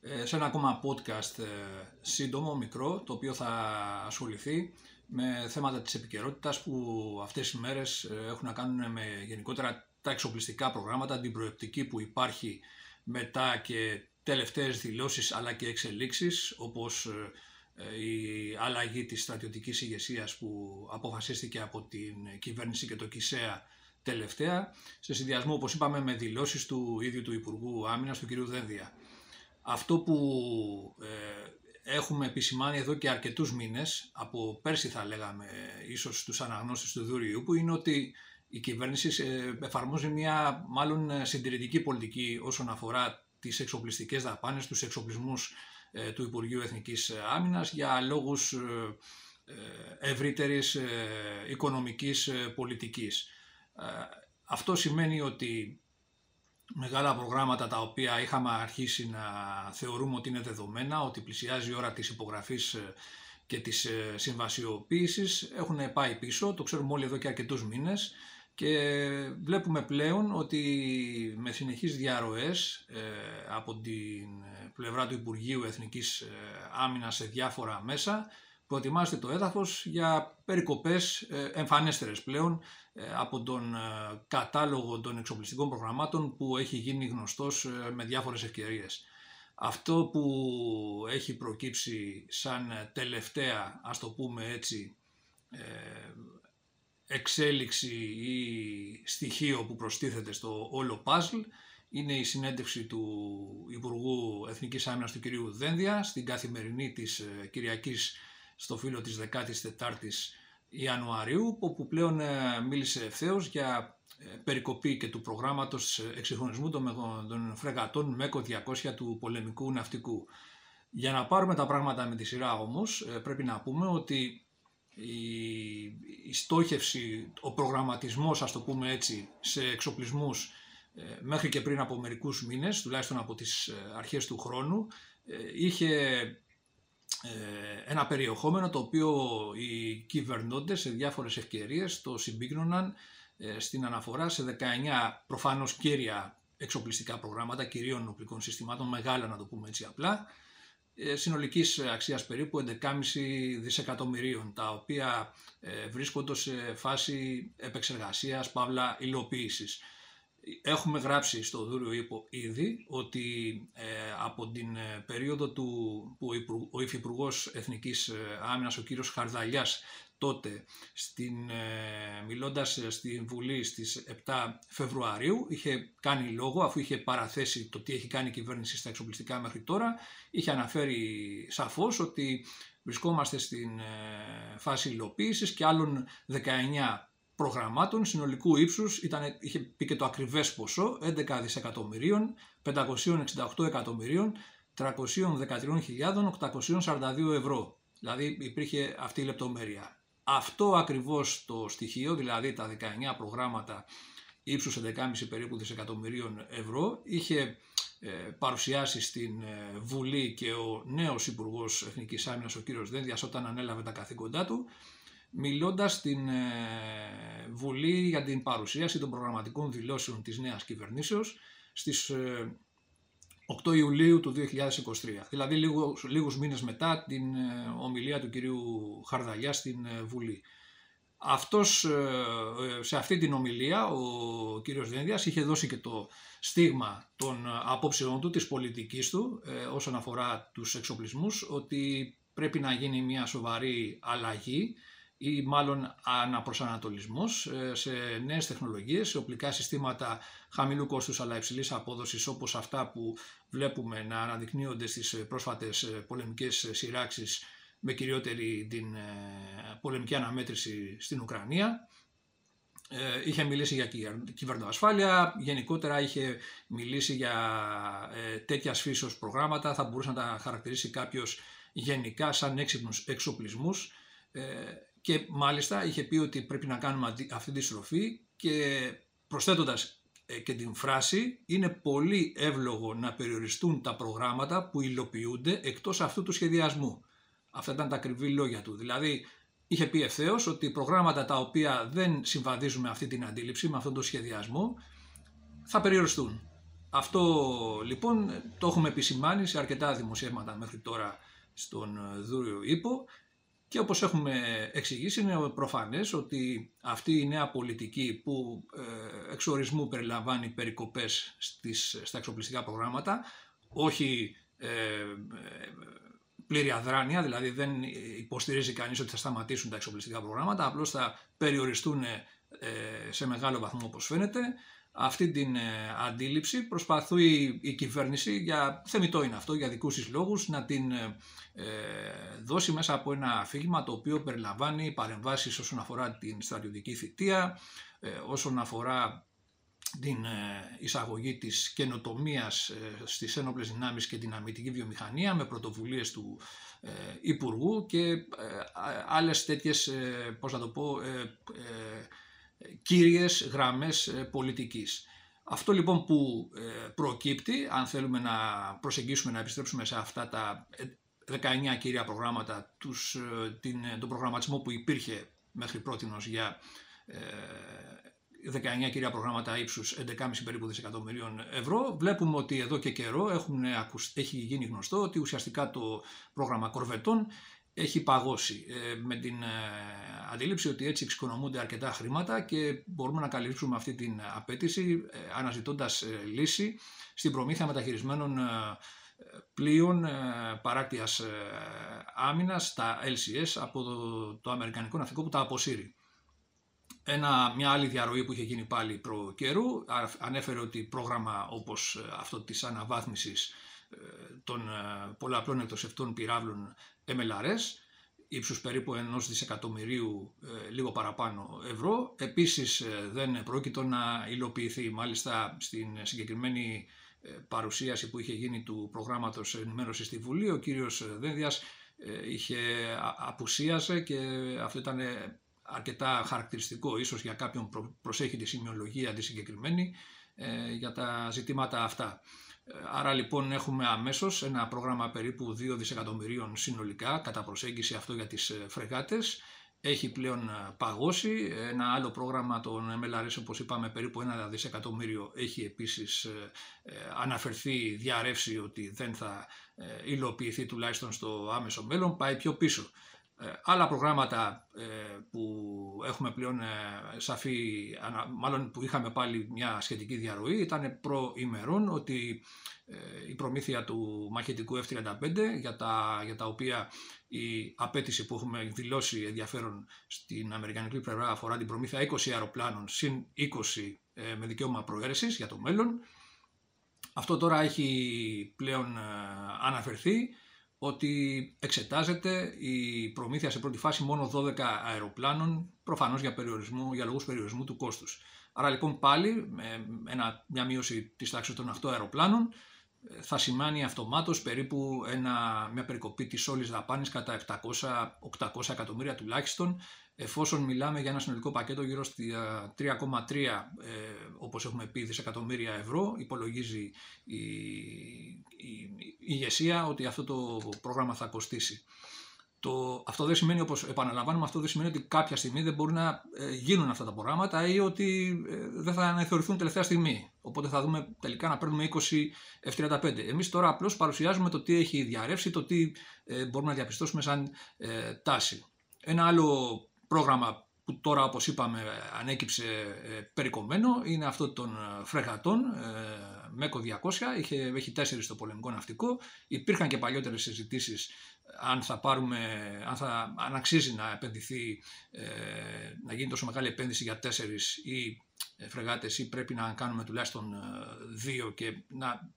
ε, σε ένα ακόμα podcast ε, σύντομο, μικρό, το οποίο θα ασχοληθεί με θέματα της επικαιρότητας που αυτές οι μέρες ε, έχουν να κάνουν με γενικότερα τα εξοπλιστικά προγράμματα, την προεπτική που υπάρχει μετά και τελευταίες δηλώσεις αλλά και εξελίξεις όπως η αλλαγή της στρατιωτικής ηγεσίας που αποφασίστηκε από την κυβέρνηση και το ΚΙΣΕΑ τελευταία, σε συνδυασμό όπως είπαμε με δηλώσεις του ίδιου του Υπουργού Άμυνας, του κ. Δένδια. Αυτό που ε, έχουμε επισημάνει εδώ και αρκετούς μήνες, από πέρσι θα λέγαμε ίσως τους αναγνώστες του Δούριου, που είναι ότι η κυβέρνηση ε, εφαρμόζει μια μάλλον συντηρητική πολιτική όσον αφορά τις εξοπλιστικές δαπάνες, τους εξοπλισμούς ε, του Υπουργείου Εθνικής Άμυνας για λόγους ευρύτερης οικονομικής πολιτικής. Αυτό σημαίνει ότι μεγάλα προγράμματα τα οποία είχαμε αρχίσει να θεωρούμε ότι είναι δεδομένα, ότι πλησιάζει η ώρα της υπογραφής ε, και της ε, συμβασιοποίησης έχουν πάει πίσω, το ξέρουμε όλοι εδώ και αρκετούς μήνες. Και βλέπουμε πλέον ότι με συνεχείς διαρροές ε, από την πλευρά του Υπουργείου Εθνικής Άμυνας σε διάφορα μέσα προετοιμάζεται το έδαφος για περικοπές εμφανέστερες πλέον ε, από τον ε, κατάλογο των εξοπλιστικών προγραμμάτων που έχει γίνει γνωστός ε, με διάφορες ευκαιρίες. Αυτό που έχει προκύψει σαν τελευταία, ας το πούμε έτσι, εξέλιξη ή στοιχείο που προστίθεται στο όλο παζλ είναι η συνέντευξη του Υπουργού Εθνικής Άμυνας του κ. Δένδια στην καθημερινή της Κυριακής στο φύλλο της 14ης Ιανουαρίου, όπου πλέον ε, μίλησε ευθέως για ε, περικοπή και του προγράμματος εξυγχρονισμού των φρεγατών ΜΕΚΟ 200 του πολεμικού ναυτικού. Για να πάρουμε τα πράγματα με τη σειρά όμως, ε, πρέπει να πούμε ότι η, στόχευση, ο προγραμματισμός, ας το πούμε έτσι, σε εξοπλισμούς μέχρι και πριν από μερικούς μήνες, τουλάχιστον από τις αρχές του χρόνου, είχε ε, ένα περιεχόμενο το οποίο οι κυβερνώντες σε διάφορες ευκαιρίες το συμπίκνωναν ε, στην αναφορά σε 19 προφανώς κύρια εξοπλιστικά προγράμματα κυρίων οπλικών συστημάτων, μεγάλα να το πούμε έτσι απλά, ε, συνολικής αξίας περίπου 11,5 δισεκατομμυρίων, τα οποία βρίσκονται σε φάση επεξεργασίας, παύλα υλοποίησης. Έχουμε γράψει στο Δούριο Ήπο ήδη ότι ε, από την ε, περίοδο του, που ο Υφυπουργός Εθνικής ε, Άμυνας, ο κύριος Χαρδαλιάς, τότε στην, ε, μιλώντας στην Βουλή στις 7 Φεβρουαρίου είχε κάνει λόγο αφού είχε παραθέσει το τι έχει κάνει η κυβέρνηση στα εξοπλιστικά μέχρι τώρα είχε αναφέρει σαφώς ότι βρισκόμαστε στην φάση υλοποίησης και άλλων 19 προγραμμάτων συνολικού ύψους ήταν, είχε πει και το ακριβές ποσό 11 δισεκατομμυρίων 568 εκατομμυρίων 313.842 ευρώ. Δηλαδή υπήρχε αυτή η λεπτομέρεια. Αυτό ακριβώς το στοιχείο, δηλαδή τα 19 προγράμματα ύψους 11,5 περίπου δισεκατομμυρίων ευρώ, είχε ε, παρουσιάσει στην ε, Βουλή και ο νέος Υπουργός Εθνικής Άμυνας, ο κύριος Δένδιας, όταν ανέλαβε τα καθήκοντά του μιλώντας στην ε, Βουλή για την παρουσίαση των προγραμματικών δηλώσεων της νέας κυβερνήσεως στις 8 ε, Ιουλίου του 2023, δηλαδή λίγους, λίγους μήνες μετά την ε, ομιλία του κυρίου Χαρδαλιά στην Βουλή. Αυτός, σε αυτή την ομιλία ο κύριος Δένδιας είχε δώσει και το στίγμα των απόψεών του, της πολιτικής του όσον αφορά τους εξοπλισμούς, ότι πρέπει να γίνει μια σοβαρή αλλαγή ή μάλλον αναπροσανατολισμός ε, σε νέες τεχνολογίες, σε οπλικά συστήματα χαμηλού κόστους αλλά υψηλής απόδοσης όπως αυτά που βλέπουμε να αναδεικνύονται στις πρόσφατες ε, πολεμικές σειράξεις με κυριότερη την ε, πολεμική αναμέτρηση στην Ουκρανία. Είχε μιλήσει για κυβερνοασφάλεια, γενικότερα είχε μιλήσει για τέτοια φύσεως προγράμματα, θα μπορούσε να τα χαρακτηρίσει κάποιος γενικά σαν έξυπνους εξοπλισμούς και μάλιστα είχε πει ότι πρέπει να κάνουμε αυτή τη στροφή και προσθέτοντας ε, και την φράση είναι πολύ εύλογο να περιοριστούν τα προγράμματα που υλοποιούνται εκτός αυτού του σχεδιασμού. Αυτά ήταν τα ακριβή λόγια του. Δηλαδή είχε πει ευθέως ότι προγράμματα τα οποία δεν συμβαδίζουν με αυτή την αντίληψη, με αυτόν τον σχεδιασμό θα περιοριστούν. Αυτό λοιπόν το έχουμε επισημάνει σε αρκετά δημοσιεύματα μέχρι τώρα στον Δούριο Ήπο και όπως έχουμε εξηγήσει είναι προφανές ότι αυτή η νέα πολιτική που ε, εξορισμού περιλαμβάνει περικοπές στις, στα εξοπλιστικά προγράμματα, όχι ε, πλήρη αδράνεια, δηλαδή δεν υποστηρίζει κανείς ότι θα σταματήσουν τα εξοπλιστικά προγράμματα, απλώς θα περιοριστούν ε, σε μεγάλο βαθμό όπως φαίνεται, αυτή την ε, αντίληψη. Προσπαθεί η κυβέρνηση, για θεμητό είναι αυτό, για δικούς της λόγους, να την ε, ε, δώσει μέσα από ένα αφήγημα το οποίο περιλαμβάνει παρεμβάσεις όσον αφορά την στρατιωτική θητεία, όσον αφορά την εισαγωγή της καινοτομίας στις ένοπλες δυνάμεις και την αμυντική βιομηχανία με πρωτοβουλίες του Υπουργού και άλλες τέτοιες, πώς να το πω, κύριες γραμμές ε, πολιτικής. Αυτό λοιπόν που ε, προκύπτει, αν θέλουμε να προσεγγίσουμε, να επιστρέψουμε σε αυτά τα 19 ε, κύρια προγράμματα, τους, την, τον προγραμματισμό που υπήρχε μέχρι πρότινος για 19 κύρια προγράμματα ύψους 11,5 περίπου δισεκατομμυρίων ευρώ, βλέπουμε ότι εδώ και καιρό έχουν, έχει γίνει γνωστό ότι ουσιαστικά το πρόγραμμα κορβετών έχει παγώσει ε, με την ε, αντίληψη ότι έτσι εξοικονομούνται αρκετά χρήματα και μπορούμε να καλύψουμε αυτή την απέτηση ε, αναζητώντας λύση στην προμήθεια μεταχειρισμένων πλοίων παράκτειας άμυνας, τα LCS, από το, το Αμερικανικό Ναυτικό που τα αποσύρει. Ένα, μια άλλη διαρροή που είχε γίνει πάλι προ καιρού ανέφερε ότι πρόγραμμα όπως αυτό της αναβάθμισης των πολλαπλών εκτοσευτών πυράβλων MLRS ύψους περίπου ενός δισεκατομμυρίου ε, λίγο παραπάνω ευρώ. Επίσης ε, δεν πρόκειτο να υλοποιηθεί. Μάλιστα στην συγκεκριμένη ε, παρουσίαση που είχε γίνει του προγράμματος ενημέρωσης στη Βουλή ο κύριος Δένδιας είχε απουσίασε και αυτό ήταν αρκετά χαρακτηριστικό ίσως για κάποιον προσέχει τη σημειολογία τη συγκεκριμένη για τα ζητήματα αυτά. Άρα λοιπόν έχουμε αμέσως ένα πρόγραμμα περίπου 2 δισεκατομμυρίων συνολικά κατά προσέγγιση αυτό για τις ε, φρεγάτες. Έχει πλέον ε, παγώσει. Ένα άλλο πρόγραμμα των MLRS όπως είπαμε περίπου 1 δισεκατομμύριο έχει επίσης ε, αναφερθεί διαρρεύσει ότι δεν θα υλοποιηθεί τουλάχιστον στο άμεσο μέλλον. Πάει πιο πίσω. Άλλα προγράμματα που έχουμε πλέον σαφή, μάλλον που είχαμε πάλι μια σχετική διαρροή, ήταν προημερών ότι η προμήθεια του μαχητικού F-35 για τα, για τα οποία η απέτηση που έχουμε δηλώσει ενδιαφέρον στην Αμερικανική πλευρά αφορά την προμήθεια 20 αεροπλάνων συν 20 με δικαίωμα προαίρεσης για το μέλλον. Αυτό τώρα έχει πλέον αναφερθεί ότι εξετάζεται η προμήθεια σε πρώτη φάση μόνο 12 αεροπλάνων, προφανώς για, περιορισμό, για λόγους περιορισμού του κόστους. Άρα λοιπόν πάλι με ένα, μια μείωση της τάξης των 8 αεροπλάνων ε, θα σημάνει αυτομάτως περίπου ένα, μια περικοπή της όλης δαπάνης κατά 700-800 εκατομμύρια τουλάχιστον εφόσον μιλάμε για ένα συνολικό πακέτο γύρω στη 3,3 ε, όπως έχουμε πει δισεκατομμύρια ευρώ υπολογίζει η, η, η ηγεσία ότι αυτό το πρόγραμμα θα κοστίσει. Το, αυτό δεν σημαίνει, όπως επαναλαμβάνουμε, αυτό δεν σημαίνει ότι κάποια στιγμή δεν μπορούν να ε, γίνουν αυτά τα προγράμματα ή ότι ε, δεν θα αναθεωρηθούν τελευταία στιγμή. Οπότε θα δούμε τελικά να παίρνουμε 20 F-35. Εμείς τώρα απλώς παρουσιάζουμε το τι έχει διαρρεύσει, το τι ε, μπορούμε να διαπιστώσουμε σαν ε, τάση. Ένα άλλο πρόγραμμα που τώρα όπως είπαμε ανέκυψε ε, περικομμένο είναι αυτό των ε, φρεγατών ε, ΜΕΚΟ 200, είχε, έχει τέσσερις στο πολεμικό ναυτικό. Υπήρχαν και παλιότερες συζητήσεις αν θα πάρουμε, αν, θα, αν αξίζει να επενδυθεί, να γίνει τόσο μεγάλη επένδυση για τέσσερις ή φρεγάτες ή πρέπει να κάνουμε τουλάχιστον δύο και να,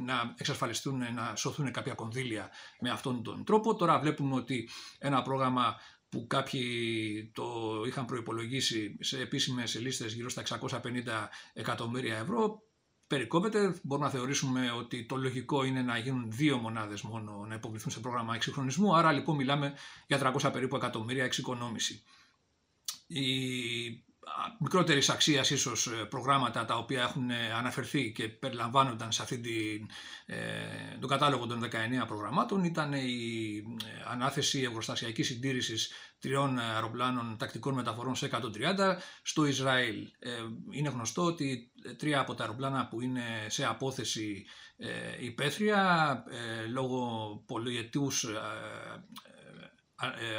να εξασφαλιστούν, να σωθούν κάποια κονδύλια με αυτόν τον τρόπο. Τώρα βλέπουμε ότι ένα πρόγραμμα που κάποιοι το είχαν προϋπολογίσει σε επίσημες λίστες γύρω στα 650 εκατομμύρια ευρώ, περικόπεται. Μπορούμε να θεωρήσουμε ότι το λογικό είναι να γίνουν δύο μονάδες μόνο να υποβληθούν σε πρόγραμμα εξυγχρονισμού, άρα λοιπόν μιλάμε για 300 περίπου εκατομμύρια εξοικονόμηση. Η μικρότερης αξίας ίσως ε, προγράμματα τα οποία έχουν ε, αναφερθεί και περιλαμβάνονταν σε αυτή την, ε, τον κατάλογο των 19 προγραμμάτων ήταν η ανάθεση ευρωστασιακής συντήρησης τριών αεροπλάνων τακτικών μεταφορών σε 130 στο Ισραήλ. Είναι γνωστό ότι τρία από τα αεροπλάνα που είναι σε απόθεση υπαίθρια λόγω πολυετούς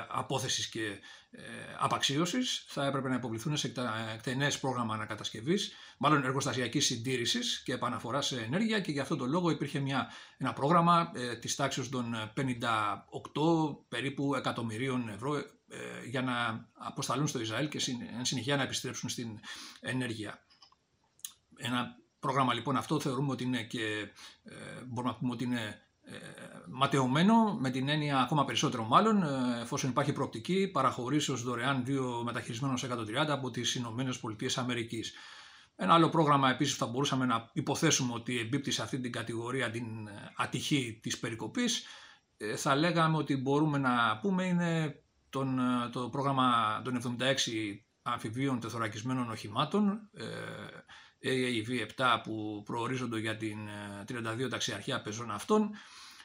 απόθεσης και ε, απαξίωσης θα έπρεπε να υποβληθούν σε εκτενές πρόγραμμα ανακατασκευής, μάλλον εργοστασιακής συντήρησης και επαναφοράς σε ενέργεια και για αυτόν τον λόγο υπήρχε μια, ένα πρόγραμμα ε, της τάξης των 58 περίπου εκατομμυρίων ευρώ ε, για να αποσταλούν στο Ισραήλ και εν συνεχεία να επιστρέψουν στην ενέργεια. Ένα πρόγραμμα λοιπόν αυτό θεωρούμε ότι είναι και ε, μπορούμε να πούμε ότι είναι ε, ματαιωμένο με την έννοια ακόμα περισσότερο μάλλον ε, εφόσον υπάρχει προοπτική παραχωρήσεως δωρεάν δύο μεταχειρισμένων σε 130 από τις Ηνωμένες Πολιτείες Αμερικής. Ένα άλλο πρόγραμμα επίσης θα μπορούσαμε να υποθέσουμε ότι εμπίπτει σε αυτή την κατηγορία την ε, ατυχή της περικοπής θα λέγαμε ότι μπορούμε να πούμε είναι τον, το πρόγραμμα των 76 αμφιβίων τεθωρακισμένων οχημάτων AAV7 που προορίζονται για την 32 ταξιαρχία πεζών αυτών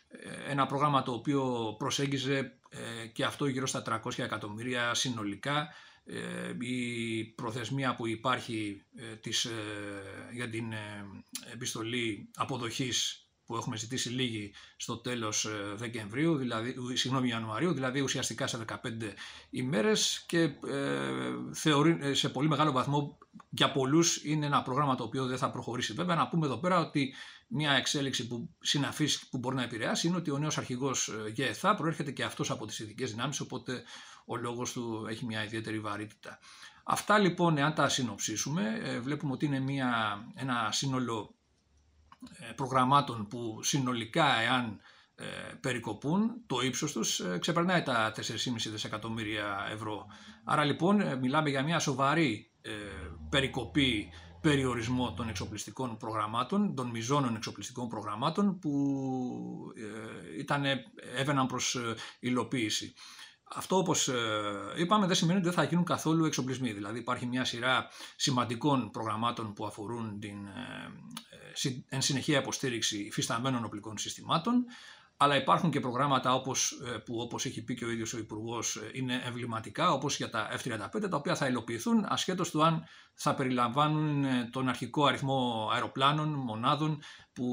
ε, ένα πρόγραμμα το οποίο προσέγγιζε ε, και αυτό γύρω στα 300 εκατομμύρια συνολικά. Ε, η προθεσμία που υπάρχει της, για την επιστολή αποδοχής που έχουμε ζητήσει λίγη στο τέλος Δεκεμβρίου, δηλαδή, συγγνώμη Ιανουαρίου, δηλαδή ουσιαστικά σε 15 ημέρες και θεωρεί σε πολύ μεγάλο βαθμό για πολλούς είναι ένα πρόγραμμα το οποίο δεν θα προχωρήσει. Βέβαια να πούμε εδώ πέρα ότι μια εξέλιξη που συναφής που μπορεί να επηρεάσει είναι ότι ο νέος αρχηγός ε, ΓΕΘΑ προέρχεται και αυτός από τις ειδικές δυνάμεις, οπότε ο λόγος του έχει μια ιδιαίτερη βαρύτητα. Αυτά λοιπόν, εάν τα συνοψίσουμε, ε, βλέπουμε ότι είναι μια, ένα σύνολο ε, προγραμμάτων που συνολικά, εάν περικοπούν, το ύψος τους ξεπερνάει τα 4,5 δισεκατομμύρια ευρώ. Άρα λοιπόν μιλάμε για μια σοβαρή περικοπή περιορισμό των εξοπλιστικών προγραμμάτων, των μιζώνων εξοπλιστικών προγραμμάτων που ε, ήταν, έβαιναν προς ε, υλοποίηση. Αυτό όπως ε, είπαμε δεν σημαίνει ότι δεν θα γίνουν καθόλου εξοπλισμοί. Δηλαδή υπάρχει μια σειρά σημαντικών προγραμμάτων που αφορούν την εν συνεχεία υποστήριξη υφισταμένων οπλικών συστημάτων αλλά υπάρχουν και προγράμματα όπως, ε, που όπως έχει πει και ο ίδιος ο Υπουργός ε, είναι εμβληματικά όπως για τα F-35 τα οποία θα υλοποιηθούν ασχέτως του αν θα περιλαμβάνουν ε, τον αρχικό αριθμό αεροπλάνων, μονάδων που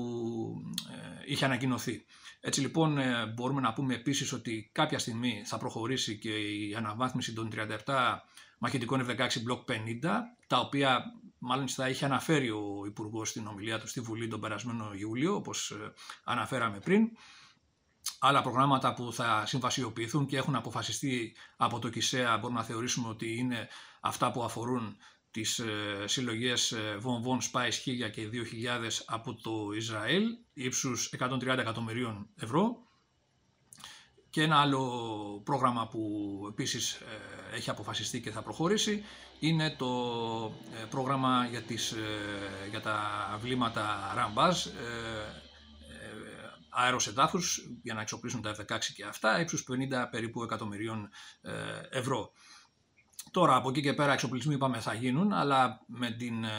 είχε ανακοινωθεί. Έτσι λοιπόν μπορούμε να πούμε επίσης ότι κάποια στιγμή θα προχωρήσει και η αναβάθμιση των 37 μαχητικών F-16 Block 50 τα οποία μάλλον θα είχε αναφέρει ο Υπουργός στην ομιλία του στη Βουλή τον περασμένο Ιούλιο όπως αναφέραμε πριν. Άλλα προγράμματα που θα συμβασιοποιηθούν και έχουν αποφασιστεί από το ΚΙΣΕΑ μπορούμε να θεωρήσουμε ότι είναι αυτά που αφορούν τις ε, συλλογές ε, βομβών Spice 1000 και 2000 από το Ισραήλ ύψους 130 εκατομμυρίων ευρώ και ένα άλλο πρόγραμμα που επίσης ε, έχει αποφασιστεί και θα προχωρήσει είναι το πρόγραμμα για, τις, για τα βλήματα Rambaz αεροσετάφους για να εξοπλίσουν τα F-16 και αυτά, ύψους 50 περίπου εκατομμυρίων ε, ευρώ. Τώρα από εκεί και πέρα εξοπλισμοί είπαμε θα γίνουν, αλλά με την ε,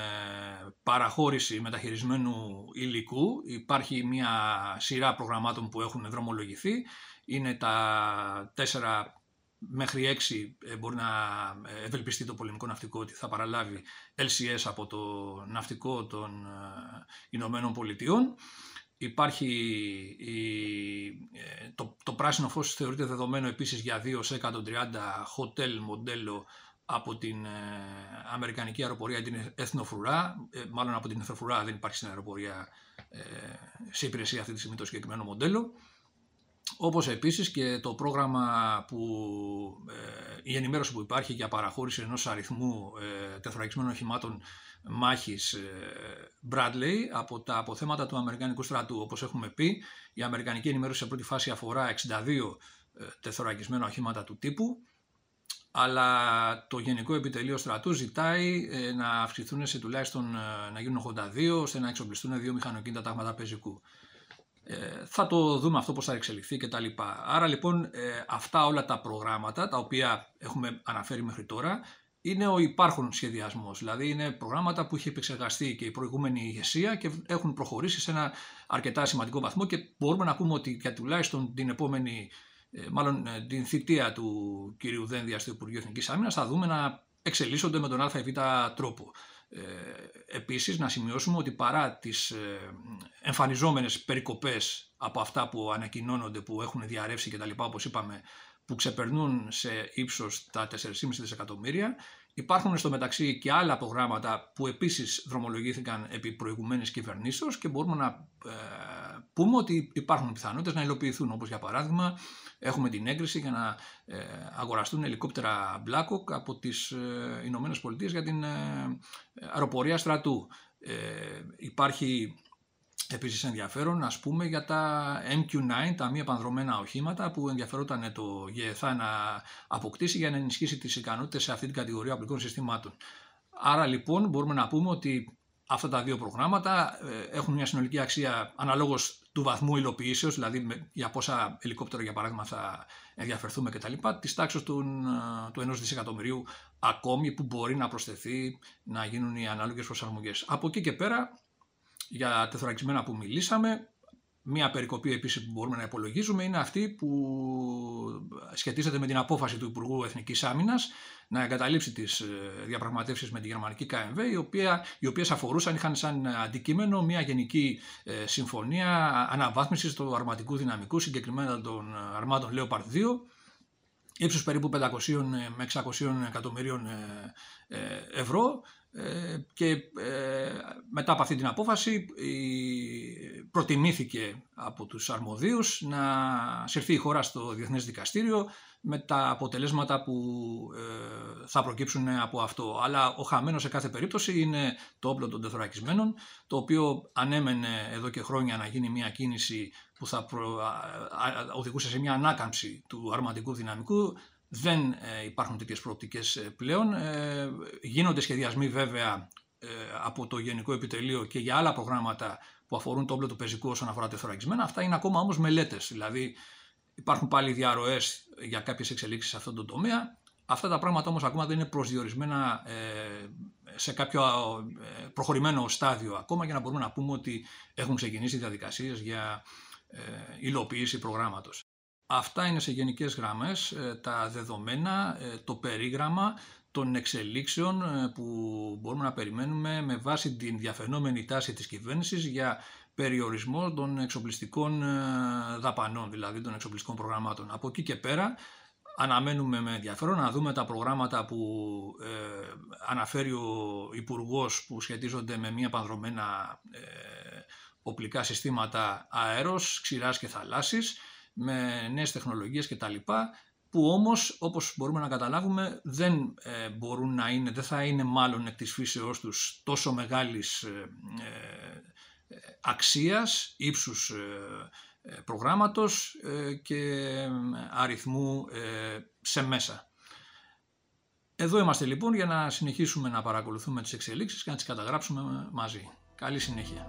παραχώρηση μεταχειρισμένου υλικού υπάρχει μια σειρά προγραμμάτων που έχουν δρομολογηθεί. Είναι τα τέσσερα μέχρι 6 ε, μπορεί να ευελπιστεί το πολεμικό ναυτικό ότι θα παραλάβει LCS από το ναυτικό των Ηνωμένων Πολιτειών. Υπάρχει ε, το, το πράσινο φως θεωρείται δεδομένο επίσης για 2 σε 130 hotel μοντέλο από την ε, Αμερικανική αεροπορία την Εθνοφρουρά, ε, μάλλον από την Εθνοφρουρά δεν υπάρχει στην αεροπορία σε υπηρεσία αυτή τη στιγμή το συγκεκριμένο μοντέλο. Όπως επίσης και το πρόγραμμα που, η ενημέρωση που υπάρχει για παραχώρηση ενός αριθμού τεθωρακισμένων οχημάτων μάχης ε, Bradley από τα αποθέματα του Αμερικανικού στρατού. Όπως έχουμε πει, η Αμερικανική ενημέρωση σε πρώτη φάση αφορά 62 ε, τεθωρακισμένα οχήματα του τύπου, αλλά το Γενικό Επιτελείο Στρατού ζητάει ε, να αυξηθούν σε τουλάχιστον να γίνουν 82, ώστε να εξοπλιστούν δύο μηχανοκίνητα τάγματα πεζικού. θα το δούμε αυτό πώς θα εξελιχθεί και τα λοιπά. Άρα λοιπόν αυτά όλα τα προγράμματα τα οποία έχουμε αναφέρει μέχρι τώρα είναι ο υπάρχον σχεδιασμός. Δηλαδή είναι προγράμματα που έχει επεξεργαστεί και η προηγούμενη ηγεσία και έχουν προχωρήσει σε ένα αρκετά σημαντικό βαθμό και μπορούμε να πούμε ότι για τουλάχιστον την επόμενη, ε, μάλλον ε, την θητεία του κυρίου Δένδια στο Υπουργείο Εθνικής Άμυνας θα δούμε να εξελίσσονται με τον ΑΒ τρόπο. Ε, επίσης να σημειώσουμε ότι παρά τις ε, εμφανιζόμενες περικοπές από αυτά που ανακοινώνονται, που έχουν διαρρεύσει και τα λοιπά όπως είπαμε, που ξεπερνούν σε ύψος τα 4,5 δισεκατομμύρια, Υπάρχουν στο μεταξύ και άλλα προγράμματα που επίσης δρομολογήθηκαν επί προηγουμένης κυβερνήσεως και μπορούμε να ε, πούμε ότι υπάρχουν πιθανότητες να υλοποιηθούν. Όπως για παράδειγμα έχουμε την έγκριση για να ε, αγοραστούν ελικόπτερα Blackhawk από τις ε, Ηνωμένες Πολιτείες για την ε, αεροπορία στρατού. Υπάρχει Επίσης ενδιαφέρον να πούμε για τα MQ-9, τα μη επανδρομένα οχήματα που ενδιαφερόταν το ΓΕΘΑ να αποκτήσει για να ενισχύσει τις ικανότητες σε αυτή την κατηγορία απλικών συστημάτων. Άρα λοιπόν μπορούμε να πούμε ότι αυτά τα δύο προγράμματα ε, έχουν μια συνολική αξία αναλόγως του βαθμού υλοποιήσεως, δηλαδή για πόσα ελικόπτερα για παράδειγμα θα ενδιαφερθούμε κτλ. Της τάξης του, ε, του 1 δισεκατομμυρίου ακόμη που μπορεί να προσθεθεί να γίνουν οι ανάλογες προσαρμογές. Από εκεί και πέρα για τεθωρακισμένα που μιλήσαμε. Μία περικοπή επίσης που μπορούμε να υπολογίζουμε είναι αυτή που σχετίζεται με την απόφαση του Υπουργού Εθνικής Άμυνας να εγκαταλείψει τις ε, διαπραγματεύσεις με τη γερμανική KMW, οι, οποία, οι οποίες αφορούσαν, είχαν σαν αντικείμενο μια γενική ε, συμφωνία αναβάθμισης του αρματικού δυναμικού, συγκεκριμένα των αρμάτων Leopard 2, ύψους περίπου 500 με 600 εκατομμυρίων ε, ευρώ, ε, και ε, μετά από αυτή την απόφαση προτιμήθηκε από τους αρμοδίους να συρθεί η χώρα στο Διεθνές Δικαστήριο με τα αποτελέσματα που ε, θα προκύψουν από αυτό. Αλλά ο χαμένος σε κάθε περίπτωση είναι το όπλο των τεθωρακισμένων, το οποίο ανέμενε εδώ και χρόνια να γίνει μια κίνηση που θα οδηγούσε σε μια ανάκαμψη του αρματικού δυναμικού δεν ε, υπάρχουν τέτοιες προοπτικές ε, πλέον. Ε, γίνονται σχεδιασμοί βέβαια από το Γενικό Επιτελείο και για άλλα προγράμματα που αφορούν το όπλο του πεζικού όσον αφορά τεθωρακισμένα. Αυτά είναι ακόμα όμως μελέτες, δηλαδή υπάρχουν πάλι διαρροές για κάποιες εξελίξεις σε αυτόν τον τομέα. Αυτά τα πράγματα όμως ακόμα δεν είναι προσδιορισμένα σε κάποιο προχωρημένο στάδιο ακόμα για να μπορούμε να πούμε ότι έχουν ξεκινήσει διαδικασίες για υλοποίηση προγράμματος. Αυτά είναι σε γενικές γραμμές ε, τα δεδομένα, ε, το περίγραμμα των εξελίξεων ε, που μπορούμε να περιμένουμε με βάση την διαφαινόμενη τάση της κυβέρνησης για περιορισμό των εξοπλιστικών δαπανών, δηλαδή των εξοπλιστικών προγραμμάτων. Από εκεί και πέρα αναμένουμε με ενδιαφέρον να δούμε τα προγράμματα που αναφέρει ο Υπουργός που σχετίζονται με μία πανδρομένα οπλικά συστήματα αέρος, ξηράς και θαλάσσης, με νέες τεχνολογίες κτλ που όμως όπως μπορούμε να καταλάβουμε δεν ε, μπορούν να είναι, δεν θα είναι μάλλον εκ της φύσεώς τους τόσο μεγάλης ε, ε, αξίας, ύψους προγράμματος και αριθμού σε μέσα. Εδώ είμαστε λοιπόν για να συνεχίσουμε να παρακολουθούμε τις εξελίξεις και να τις καταγράψουμε μαζί. Καλή συνέχεια.